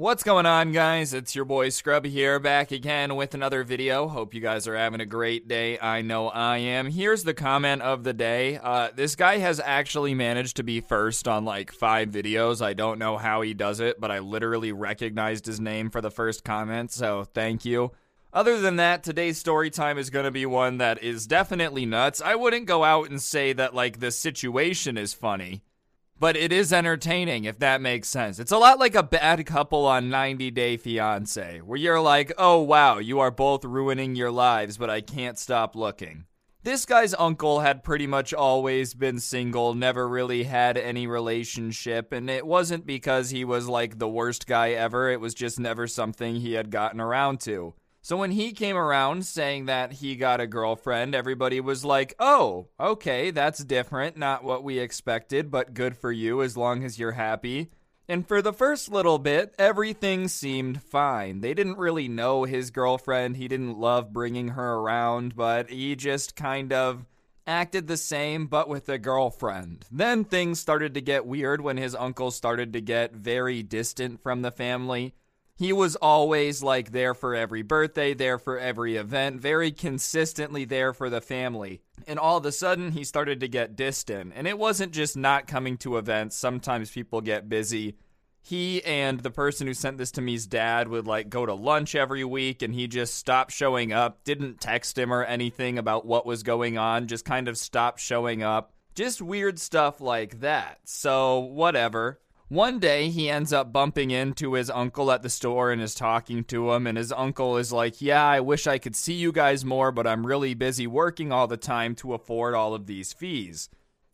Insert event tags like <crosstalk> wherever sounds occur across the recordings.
What's going on, guys? It's your boy Scrub here, back again with another video. Hope you guys are having a great day. I know I am. Here's the comment of the day. Uh, this guy has actually managed to be first on like five videos. I don't know how he does it, but I literally recognized his name for the first comment, so thank you. Other than that, today's story time is going to be one that is definitely nuts. I wouldn't go out and say that, like, the situation is funny but it is entertaining if that makes sense. It's a lot like a bad couple on 90 Day Fiance, where you're like, oh wow, you are both ruining your lives, but I can't stop looking. This guy's uncle had pretty much always been single, never really had any relationship, and it wasn't because he was like the worst guy ever, it was just never something he had gotten around to. So when he came around saying that he got a girlfriend, everybody was like, oh, okay, that's different. Not what we expected, but good for you as long as you're happy. And for the first little bit, everything seemed fine. They didn't really know his girlfriend. He didn't love bringing her around, but he just kind of acted the same, but with a girlfriend. Then things started to get weird when his uncle started to get very distant from the family. He was always like there for every birthday, there for every event, very consistently there for the family. And all of a sudden, he started to get distant. And it wasn't just not coming to events, sometimes people get busy. He and the person who sent this to me's dad would like go to lunch every week, and he just stopped showing up, didn't text him or anything about what was going on, just kind of stopped showing up. Just weird stuff like that. So, whatever. One day, he ends up bumping into his uncle at the store and is talking to him. And his uncle is like, Yeah, I wish I could see you guys more, but I'm really busy working all the time to afford all of these fees.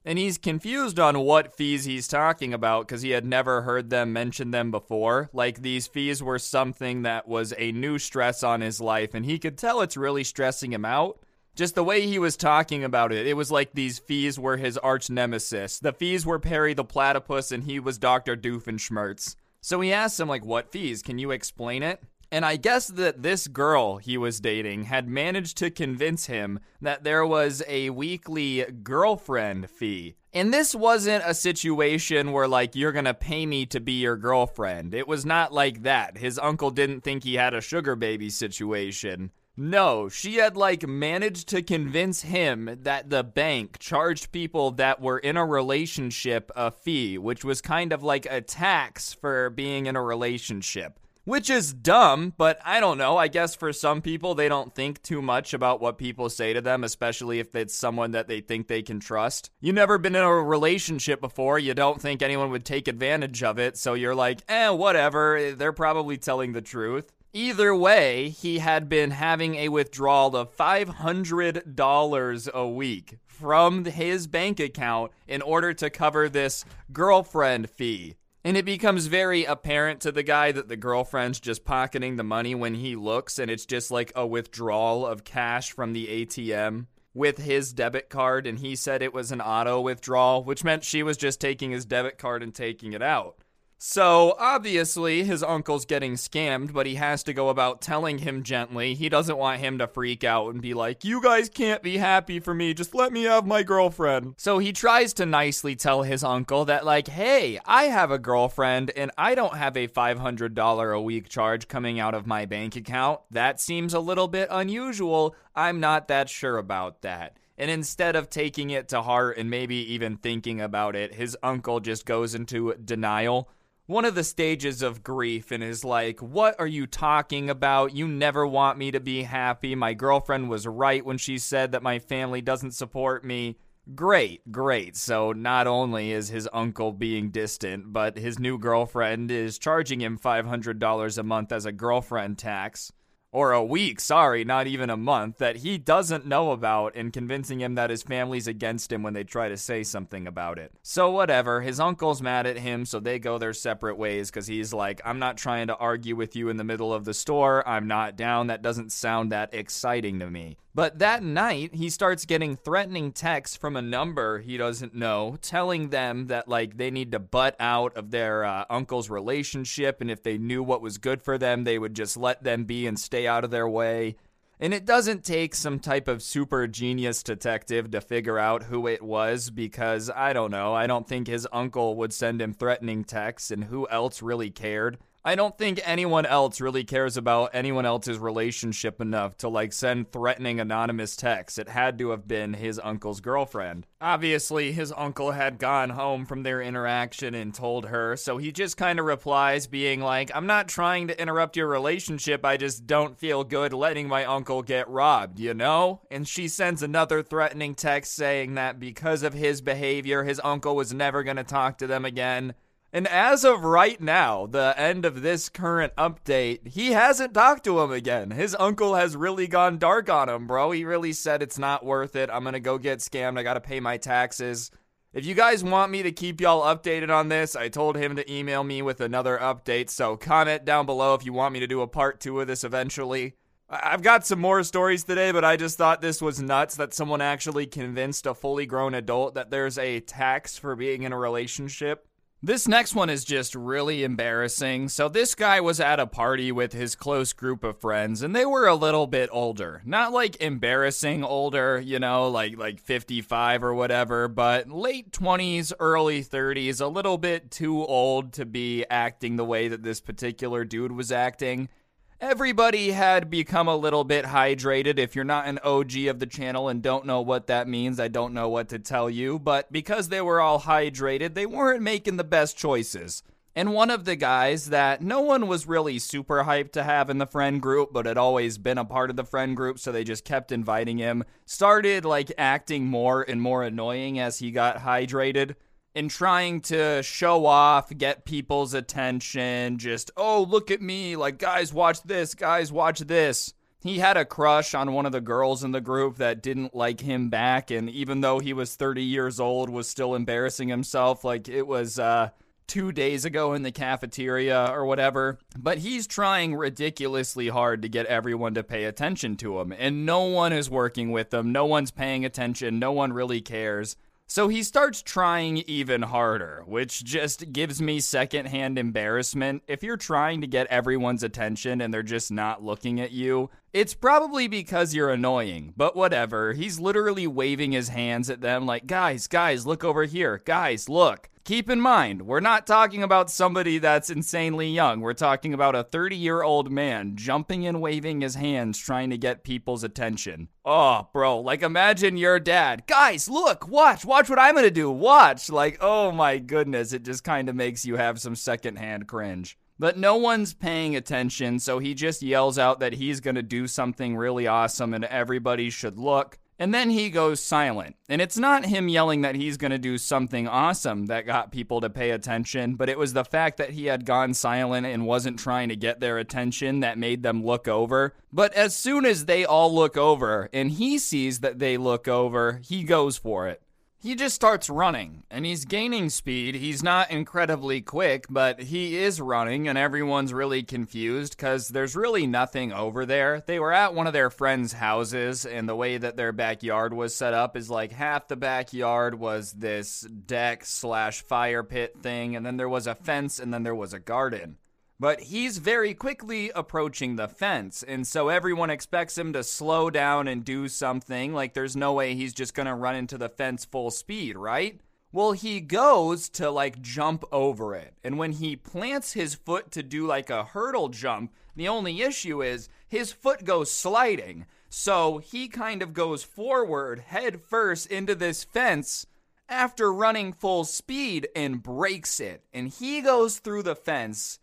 And he's confused on what fees he's talking about because he had never heard them mention them before. Like these fees were something that was a new stress on his life, and he could tell it's really stressing him out. Just the way he was talking about it, it was like these fees were his arch nemesis. The fees were Perry the Platypus, and he was Dr. Doofenshmirtz. So he asked him, like, what fees? Can you explain it? And I guess that this girl he was dating had managed to convince him that there was a weekly girlfriend fee. And this wasn't a situation where, like, you're gonna pay me to be your girlfriend. It was not like that. His uncle didn't think he had a sugar baby situation. No, she had like managed to convince him that the bank charged people that were in a relationship a fee, which was kind of like a tax for being in a relationship. Which is dumb, but I don't know. I guess for some people, they don't think too much about what people say to them, especially if it's someone that they think they can trust. You've never been in a relationship before, you don't think anyone would take advantage of it, so you're like, eh, whatever, they're probably telling the truth. Either way, he had been having a withdrawal of $500 a week from his bank account in order to cover this girlfriend fee. And it becomes very apparent to the guy that the girlfriend's just pocketing the money when he looks, and it's just like a withdrawal of cash from the ATM with his debit card. And he said it was an auto withdrawal, which meant she was just taking his debit card and taking it out. So, obviously, his uncle's getting scammed, but he has to go about telling him gently. He doesn't want him to freak out and be like, You guys can't be happy for me, just let me have my girlfriend. So, he tries to nicely tell his uncle that, like, hey, I have a girlfriend and I don't have a $500 a week charge coming out of my bank account. That seems a little bit unusual. I'm not that sure about that. And instead of taking it to heart and maybe even thinking about it, his uncle just goes into denial one of the stages of grief and is like, What are you talking about? You never want me to be happy. My girlfriend was right when she said that my family doesn't support me. Great, great. So not only is his uncle being distant, but his new girlfriend is charging him $500 a month as a girlfriend tax or a week, sorry, not even a month, that he doesn't know about and convincing him that his family's against him when they try to say something about it. So, whatever, his uncle's mad at him, so they go their separate ways because he's like, I'm not trying to argue with you in the middle of the store. I'm not down. That doesn't sound that exciting to me. But that night, he starts getting threatening texts from a number he doesn't know, telling them that, like, they need to butt out of their uh, uncle's relationship, and if they knew what was good for them, they would just let them be and stay out of their way. And it doesn't take some type of super genius detective to figure out who it was because I don't know. I don't think his uncle would send him threatening texts, and who else really cared? I don't think anyone else really cares about anyone else's relationship enough to like send threatening anonymous texts. It had to have been his uncle's girlfriend. Obviously, his uncle had gone home from their interaction and told her, so he just kind of replies, being like, I'm not trying to interrupt your relationship, I just don't feel good letting my uncle get robbed, you know? And she sends another threatening text saying that because of his behavior, his uncle was never gonna talk to them again. And as of right now, the end of this current update, he hasn't talked to him again. His uncle has really gone dark on him, bro. He really said it's not worth it. I'm going to go get scammed. I got to pay my taxes. If you guys want me to keep y'all updated on this, I told him to email me with another update. So comment down below if you want me to do a part two of this eventually. I've got some more stories today, but I just thought this was nuts that someone actually convinced a fully grown adult that there's a tax for being in a relationship. This next one is just really embarrassing. So, this guy was at a party with his close group of friends, and they were a little bit older. Not like embarrassing older, you know, like like 55 or whatever, but late 20s, early 30s, a little bit too old to be acting the way that this particular dude was acting. Everybody had become a little bit hydrated. If you're not an OG of the channel and don't know what that means, I don't know what to tell you. But because they were all hydrated, they weren't making the best choices. And one of the guys that no one was really super hyped to have in the friend group, but had always been a part of the friend group, so they just kept inviting him, started like acting more and more annoying as he got hydrated and trying to show off, get people's attention, just, oh, look at me, like, guys, watch this, guys, watch this. He had a crush on one of the girls in the group that didn't like him back, and even though he was 30 years old, was still embarrassing himself. Like, it was, uh, two days ago in the cafeteria or whatever. But he's trying ridiculously hard to get everyone to pay attention to him, and no one is working with him. No one's paying attention. No one really cares. So he starts trying even harder, which just gives me secondhand embarrassment. If you're trying to get everyone's attention and they're just not looking at you, it's probably because you're annoying, but whatever. He's literally waving his hands at them like, guys, guys, look over here. Guys, look. Keep in mind, we're not talking about somebody that's insanely young. We're talking about a 30 year old man jumping and waving his hands trying to get people's attention. Oh, bro, like imagine your dad. Guys, look, watch, watch what I'm gonna do. Watch. Like, oh my goodness, it just kind of makes you have some secondhand cringe. But no one's paying attention, so he just yells out that he's gonna do something really awesome and everybody should look. And then he goes silent. And it's not him yelling that he's going to do something awesome that got people to pay attention, but it was the fact that he had gone silent and wasn't trying to get their attention that made them look over. But as soon as they all look over and he sees that they look over, he goes for it. He just starts running, and he's gaining speed. He's not incredibly quick, but he is running, and everyone's really confused because there's really nothing over there. They were at one of their friends' houses, and the way that their backyard was set up is like half the backyard was this deck slash fire pit thing, and then there was a fence, and then there was a garden. But he's very quickly approaching the fence, and so everyone expects him to slow down and do something. Like, there's no way he's just gonna run into the fence full speed, right? Well, he goes to like jump over it. And when he plants his foot to do like a hurdle jump, the only issue is his foot goes sliding. So he kind of goes forward head first into this fence after running full speed and breaks it. And he goes through the fence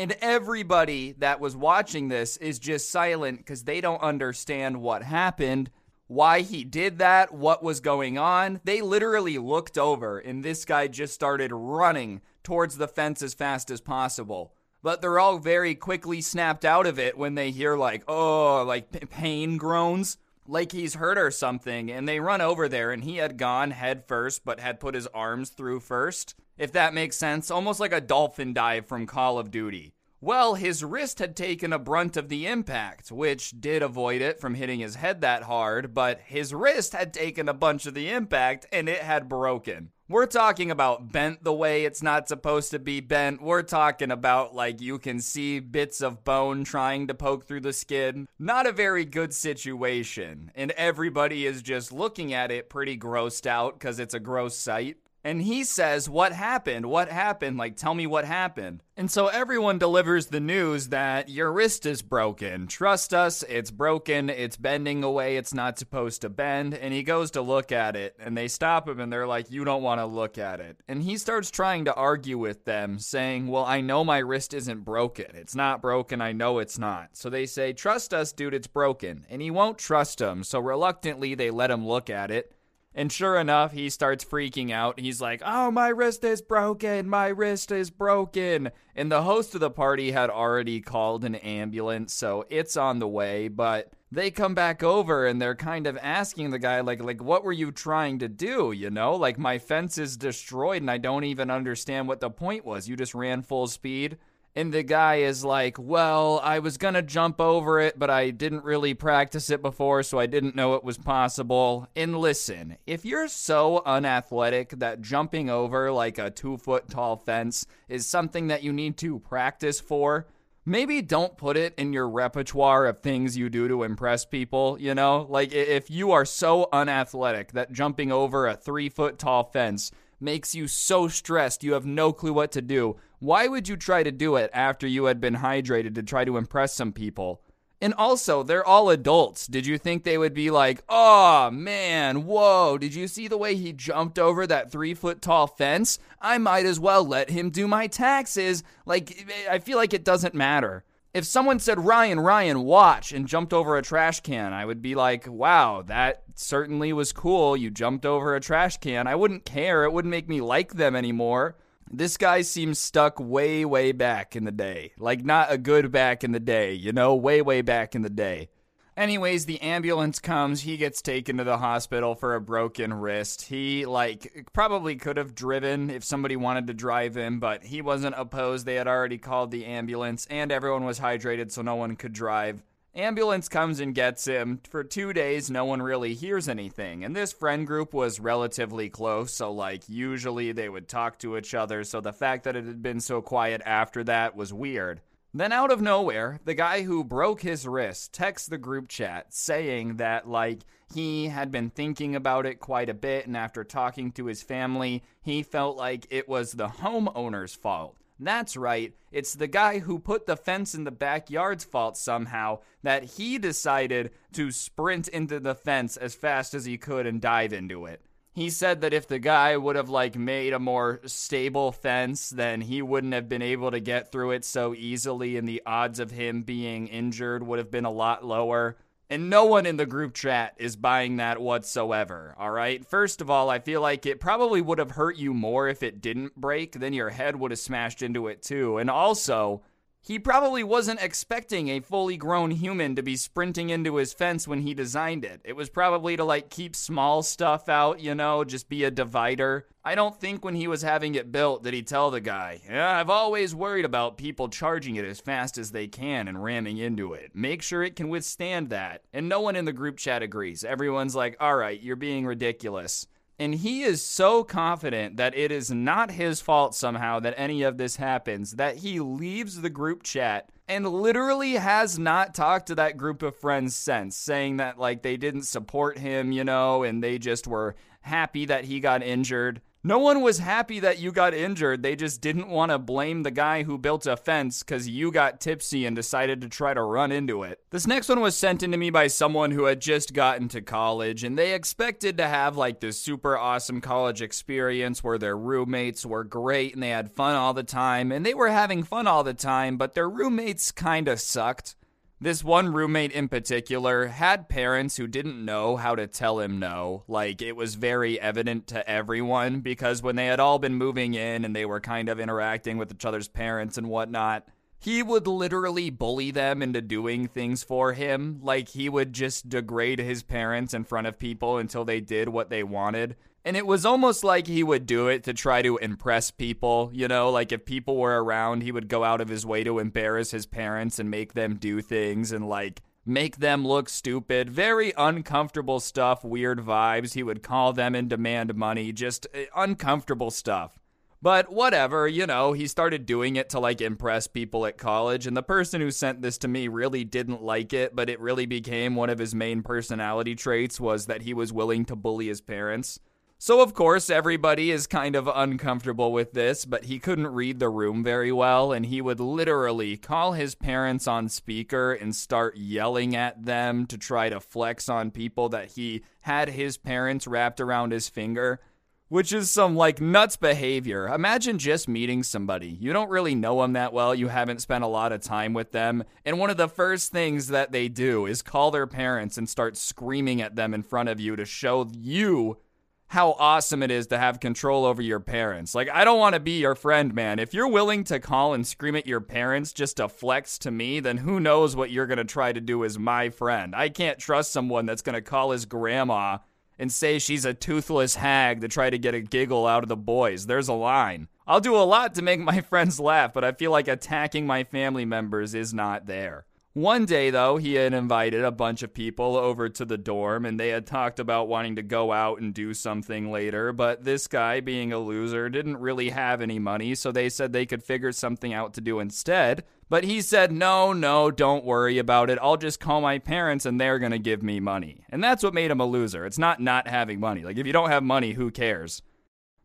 and everybody that was watching this is just silent because they don't understand what happened, why he did that, what was going on. They literally looked over, and this guy just started running towards the fence as fast as possible. But they're all very quickly snapped out of it when they hear, like, oh, like p- pain groans, like he's hurt or something. And they run over there, and he had gone head first, but had put his arms through first if that makes sense, almost like a dolphin dive from Call of Duty. Well, his wrist had taken a brunt of the impact, which did avoid it from hitting his head that hard, but his wrist had taken a bunch of the impact and it had broken. We're talking about bent the way it's not supposed to be bent. We're talking about like you can see bits of bone trying to poke through the skin. Not a very good situation. And everybody is just looking at it pretty grossed out because it's a gross sight. And he says, What happened? What happened? Like, tell me what happened. And so everyone delivers the news that your wrist is broken. Trust us, it's broken. It's bending away. It's not supposed to bend. And he goes to look at it, and they stop him and they're like, You don't want to look at it. And he starts trying to argue with them, saying, Well, I know my wrist isn't broken. It's not broken. I know it's not. So they say, Trust us, dude, it's broken. And he won't trust them. So reluctantly, they let him look at it. And sure enough, he starts freaking out. He's like, Oh, my wrist is broken. My wrist is broken. And the host of the party had already called an ambulance, so it's on the way. But they come back over and they're kind of asking the guy, like, like, what were you trying to do? You know, like my fence is destroyed and I don't even understand what the point was. You just ran full speed. And the guy is like, Well, I was going to jump over it, but I didn't really practice it before, so I didn't know it was possible. And listen, if you're so unathletic that jumping over like a two foot tall fence is something that you need to practice for, maybe don't put it in your repertoire of things you do to impress people, you know? Like, if you are so unathletic that jumping over a three foot tall fence makes you so stressed you have no clue what to do, why would you try to do it after you had been hydrated to try to impress some people? And also, they're all adults. Did you think they would be like, oh man, whoa, did you see the way he jumped over that three foot tall fence? I might as well let him do my taxes. Like, I feel like it doesn't matter. If someone said, Ryan, Ryan, watch, and jumped over a trash can, I would be like, wow, that certainly was cool. You jumped over a trash can. I wouldn't care. It wouldn't make me like them anymore. This guy seems stuck way, way back in the day. Like, not a good back in the day, you know? Way, way back in the day. Anyways, the ambulance comes. He gets taken to the hospital for a broken wrist. He, like, probably could have driven if somebody wanted to drive him, but he wasn't opposed. They had already called the ambulance, and everyone was hydrated, so no one could drive. Ambulance comes and gets him. For two days, no one really hears anything. And this friend group was relatively close, so, like, usually they would talk to each other, so the fact that it had been so quiet after that was weird. Then, out of nowhere, the guy who broke his wrist texts the group chat saying that, like, he had been thinking about it quite a bit, and after talking to his family, he felt like it was the homeowner's fault. That's right, it's the guy who put the fence in the backyard's fault somehow that he decided to sprint into the fence as fast as he could and dive into it. He said that if the guy would have like made a more stable fence, then he wouldn't have been able to get through it so easily and the odds of him being injured would have been a lot lower. And no one in the group chat is buying that whatsoever, all right? First of all, I feel like it probably would have hurt you more if it didn't break, then your head would have smashed into it too. And also, he probably wasn't expecting a fully grown human to be sprinting into his fence when he designed it. It was probably to like keep small stuff out, you know, just be a divider. I don't think when he was having it built did he tell the guy, Yeah, I've always worried about people charging it as fast as they can and ramming into it. Make sure it can withstand that. And no one in the group chat agrees. Everyone's like, All right, you're being ridiculous. And he is so confident that it is not his fault somehow that any of this happens that he leaves the group chat and literally has not talked to that group of friends since, saying that like they didn't support him, you know, and they just were happy that he got injured. No one was happy that you got injured. They just didn't want to blame the guy who built a fence because you got tipsy and decided to try to run into it. This next one was sent in to me by someone who had just gotten to college and they expected to have like this super awesome college experience where their roommates were great and they had fun all the time and they were having fun all the time, but their roommates kind of sucked. This one roommate in particular had parents who didn't know how to tell him no. Like, it was very evident to everyone because when they had all been moving in and they were kind of interacting with each other's parents and whatnot, he would literally bully them into doing things for him. Like, he would just degrade his parents in front of people until they did what they wanted. And it was almost like he would do it to try to impress people, you know, like if people were around, he would go out of his way to embarrass his parents and make them do things and like make them look stupid. Very uncomfortable stuff, weird vibes. He would call them and demand money, just uh, uncomfortable stuff. But whatever, you know, he started doing it to like impress people at college, and the person who sent this to me really didn't like it, but it really became one of his main personality traits was that he was willing to bully his parents. So, of course, everybody is kind of uncomfortable with this, but he couldn't read the room very well, and he would literally call his parents on speaker and start yelling at them to try to flex on people that he had his parents wrapped around his finger, which is some like nuts behavior. Imagine just meeting somebody. You don't really know them that well, you haven't spent a lot of time with them, and one of the first things that they do is call their parents and start screaming at them in front of you to show you how awesome it is to have control over your parents. Like, I don't want to be your friend, man. If you're willing to call and scream at your parents just to flex to me, then who knows what you're going to try to do as my friend. I can't trust someone that's going to call his grandma and say she's a toothless hag to try to get a giggle out of the boys. There's a line. I'll do a lot to make my <laughs> friends laugh, but I feel like attacking my family members is not there. One day, though, he had invited a bunch of people over to the dorm and they had talked about wanting to go out and do something later. But this guy, being a loser, didn't really have any money, so they said they could figure something out to do instead. But he said, No, no, don't worry about it. I'll just call my parents and they're going to give me money. And that's what made him a loser. It's not not having money. Like, if you don't have money, who cares?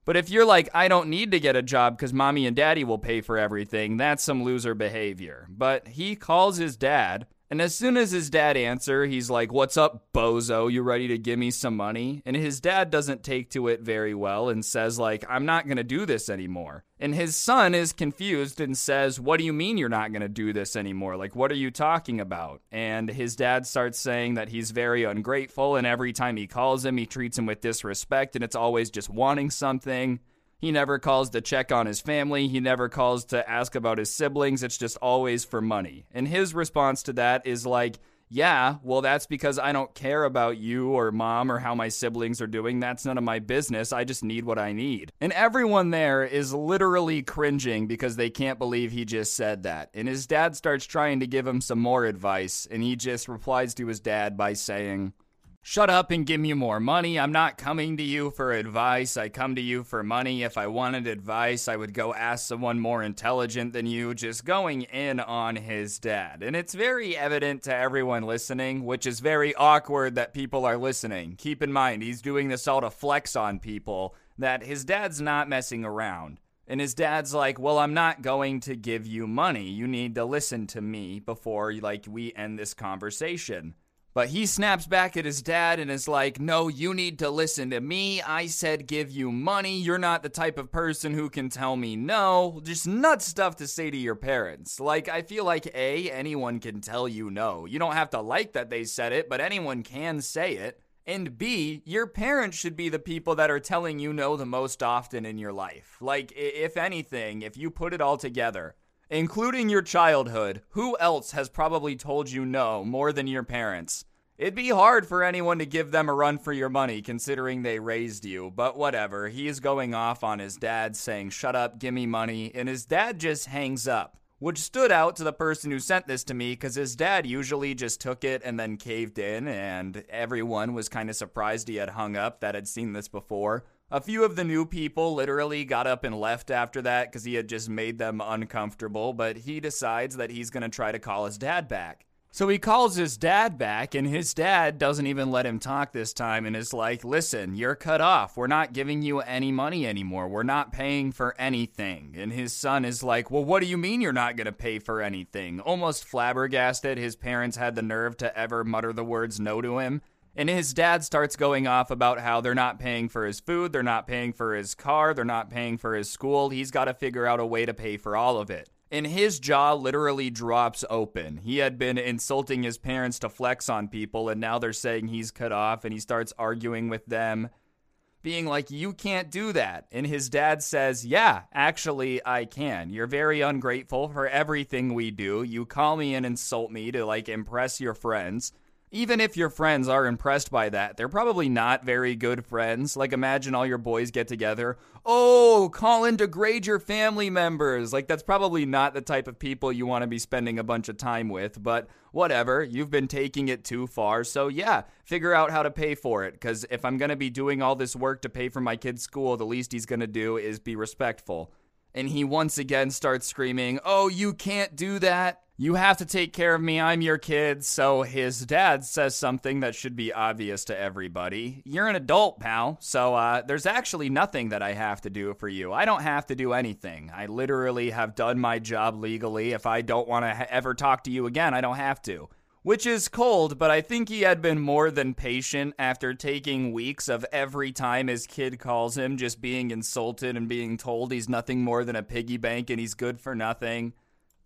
But if you're like, I don't need to get a job because mommy and daddy will pay for everything, that's some loser behavior. But he calls his dad and as soon as his dad answer, he's like, "What's up, bozo? You ready to give me some money?" And his dad doesn't take to it very well and says like, "I'm not going to do this anymore." And his son is confused and says, "What do you mean you're not going to do this anymore? Like what are you talking about?" And his dad starts saying that he's very ungrateful and every time he calls him, he treats him with disrespect and it's always just wanting something. He never calls to check on his family. He never calls to ask about his siblings. It's just always for money. And his response to that is like, yeah, well, that's because I don't care about you or mom or how my siblings are doing. That's none of my business. I just need what I need. And everyone there is literally cringing because they can't believe he just said that. And his dad starts trying to give him some more advice, and he just replies to his dad by saying, Shut up and give me more money. I'm not coming to you for advice. I come to you for money. If I wanted advice, I would go ask someone more intelligent than you, just going in on his dad. And it's very evident to everyone listening, which is very awkward that people are listening. Keep in mind, he's doing this all to flex on people, that his dad's not messing around. And his dad's like, "Well, I'm not going to give you money. You need to listen to me before like we end this conversation." But he snaps back at his dad and is like, No, you need to listen to me. I said give you money. You're not the type of person who can tell me no. Just nuts stuff to say to your parents. Like, I feel like A, anyone can tell you no. You don't have to like that they said it, but anyone can say it. And B, your parents should be the people that are telling you no the most often in your life. Like, if anything, if you put it all together, including your childhood, who else has probably told you no more than your parents? It'd be hard for anyone to give them a run for your money considering they raised you, but whatever. He's going off on his dad saying, Shut up, give me money, and his dad just hangs up. Which stood out to the person who sent this to me because his dad usually just took it and then caved in, and everyone was kind of surprised he had hung up that had seen this before. A few of the new people literally got up and left after that because he had just made them uncomfortable, but he decides that he's going to try to call his dad back. So he calls his dad back, and his dad doesn't even let him talk this time and is like, Listen, you're cut off. We're not giving you any money anymore. We're not paying for anything. And his son is like, Well, what do you mean you're not going to pay for anything? Almost flabbergasted, his parents had the nerve to ever mutter the words no to him. And his dad starts going off about how they're not paying for his food, they're not paying for his car, they're not paying for his school. He's got to figure out a way to pay for all of it. And his jaw literally drops open. He had been insulting his parents to flex on people, and now they're saying he's cut off, and he starts arguing with them, being like, You can't do that. And his dad says, Yeah, actually, I can. You're very ungrateful for everything we do. You call me and insult me to like impress your friends even if your friends are impressed by that, they're probably not very good friends. Like, imagine all your boys get together. Oh, call in to grade your family members. Like, that's probably not the type of people you want to be spending a bunch of time with, but whatever. You've been taking it too far. So, yeah, figure out how to pay for it. Because if I'm going to be doing all this work to pay for my kid's school, the least he's going to do is be respectful. And he once again starts screaming, Oh, you can't do that. You have to take care of me. I'm your kid. So his dad says something that should be obvious to everybody. You're an adult, pal. So uh, there's actually nothing that I have to do for you. I don't have to do anything. I literally have done my job legally. If I don't want to ha- ever talk to you again, I don't have to. Which is cold, but I think he had been more than patient after taking weeks of every time his kid calls him just being insulted and being told he's nothing more than a piggy bank and he's good for nothing.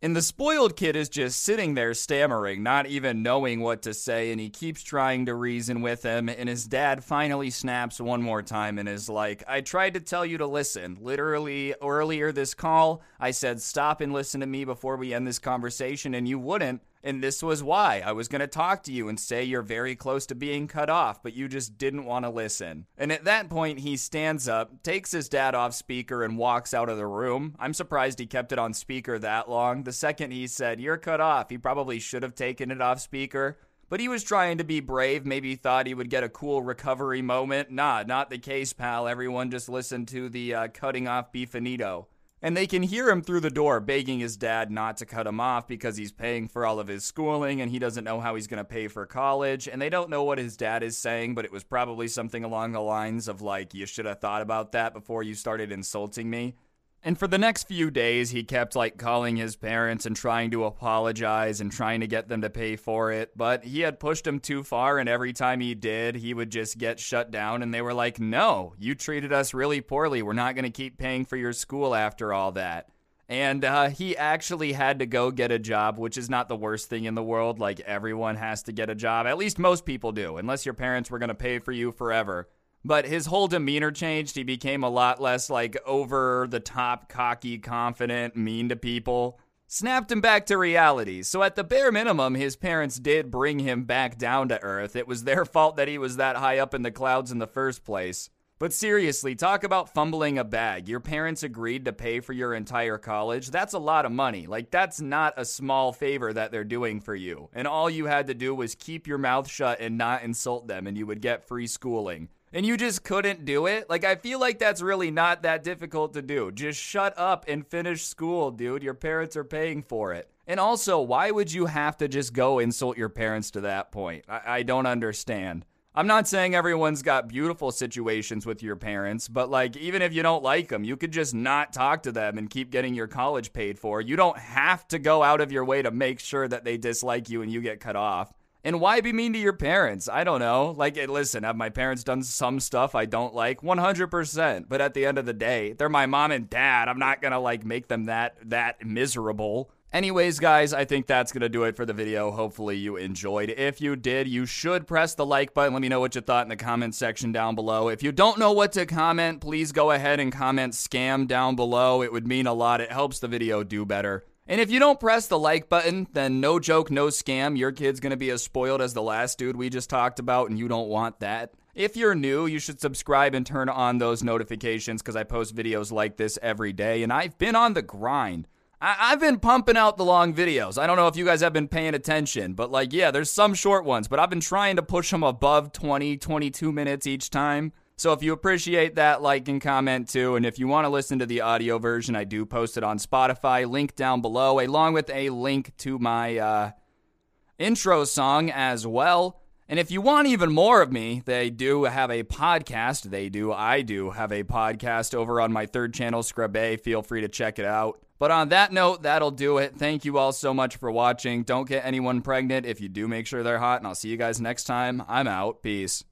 And the spoiled kid is just sitting there stammering, not even knowing what to say, and he keeps trying to reason with him. And his dad finally snaps one more time and is like, I tried to tell you to listen. Literally, earlier this call, I said, Stop and listen to me before we end this conversation, and you wouldn't. And this was why. I was going to talk to you and say you're very close to being cut off, but you just didn't want to listen. And at that point, he stands up, takes his dad off speaker, and walks out of the room. I'm surprised he kept it on speaker that long. The second he said, You're cut off, he probably should have taken it off speaker. But he was trying to be brave. Maybe thought he would get a cool recovery moment. Nah, not the case, pal. Everyone just listened to the uh, cutting off beefinito. And they can hear him through the door begging his dad not to cut him off because he's paying for all of his schooling and he doesn't know how he's going to pay for college. And they don't know what his dad is saying, but it was probably something along the lines of, like, you should have thought about that before you started insulting me. And for the next few days, he kept like calling his parents and trying to apologize and trying to get them to pay for it. But he had pushed him too far, and every time he did, he would just get shut down. And they were like, No, you treated us really poorly. We're not going to keep paying for your school after all that. And uh, he actually had to go get a job, which is not the worst thing in the world. Like, everyone has to get a job. At least most people do, unless your parents were going to pay for you forever. But his whole demeanor changed. He became a lot less like over the top, cocky, confident, mean to people. Snapped him back to reality. So, at the bare minimum, his parents did bring him back down to earth. It was their fault that he was that high up in the clouds in the first place. But seriously, talk about fumbling a bag. Your parents agreed to pay for your entire college. That's a lot of money. Like, that's not a small favor that they're doing for you. And all you had to do was keep your mouth shut and not insult them, and you would get free schooling and you just couldn't do it. Like, I feel like that's really not that difficult to do. Just shut up and finish school, dude. Your parents are paying for it. And also, why would you have to just go insult your parents to that point? I, I don't understand. I'm not saying everyone's got beautiful situations with your parents, but like, even if you don't like them, you could just not talk to them and keep getting your college paid for. You don't have to go out of your way to make sure that they dislike you and you get cut off. And why be mean to your parents? I don't know. Like, eh, listen, have my parents done some stuff I don't like? 100%. But at the end of the day, they're my mom and dad. I'm not going to like make them that that miserable. Anyways, guys, I think that's going to do it for the video. Hopefully you enjoyed. If you did, you should press the like button. Let me know what you thought in the comment section down below. If you don't know what to comment, please go ahead and comment scam down below. It would mean a lot. It helps the video do better. And if you don't press the like button, then no joke, no scam, your kid's gonna be as spoiled as the last dude we just talked about, and you don't want that. If you're new, you should subscribe and turn on those notifications because I post videos like this every day, and I've been on the grind. I- have been pumping out the long videos. I don't know if you guys have been paying attention, but like, yeah, there's some short ones, but I've been trying to push them above 20, 22 minutes each time. So if you appreciate that, like and comment too. And if you want to listen to the audio version, I do post it on Spotify. Link down below, along with a link to my uh, intro song as well. And if you want even more of me, they do have a podcast. They do, I do have a podcast over on my third channel, Scrub A. Feel free to check it out. But on that note, that'll do it. Thank you all so much for watching. Don't get anyone pregnant. If you do, make sure they're hot. And I'll see you guys next time. I'm out. Peace.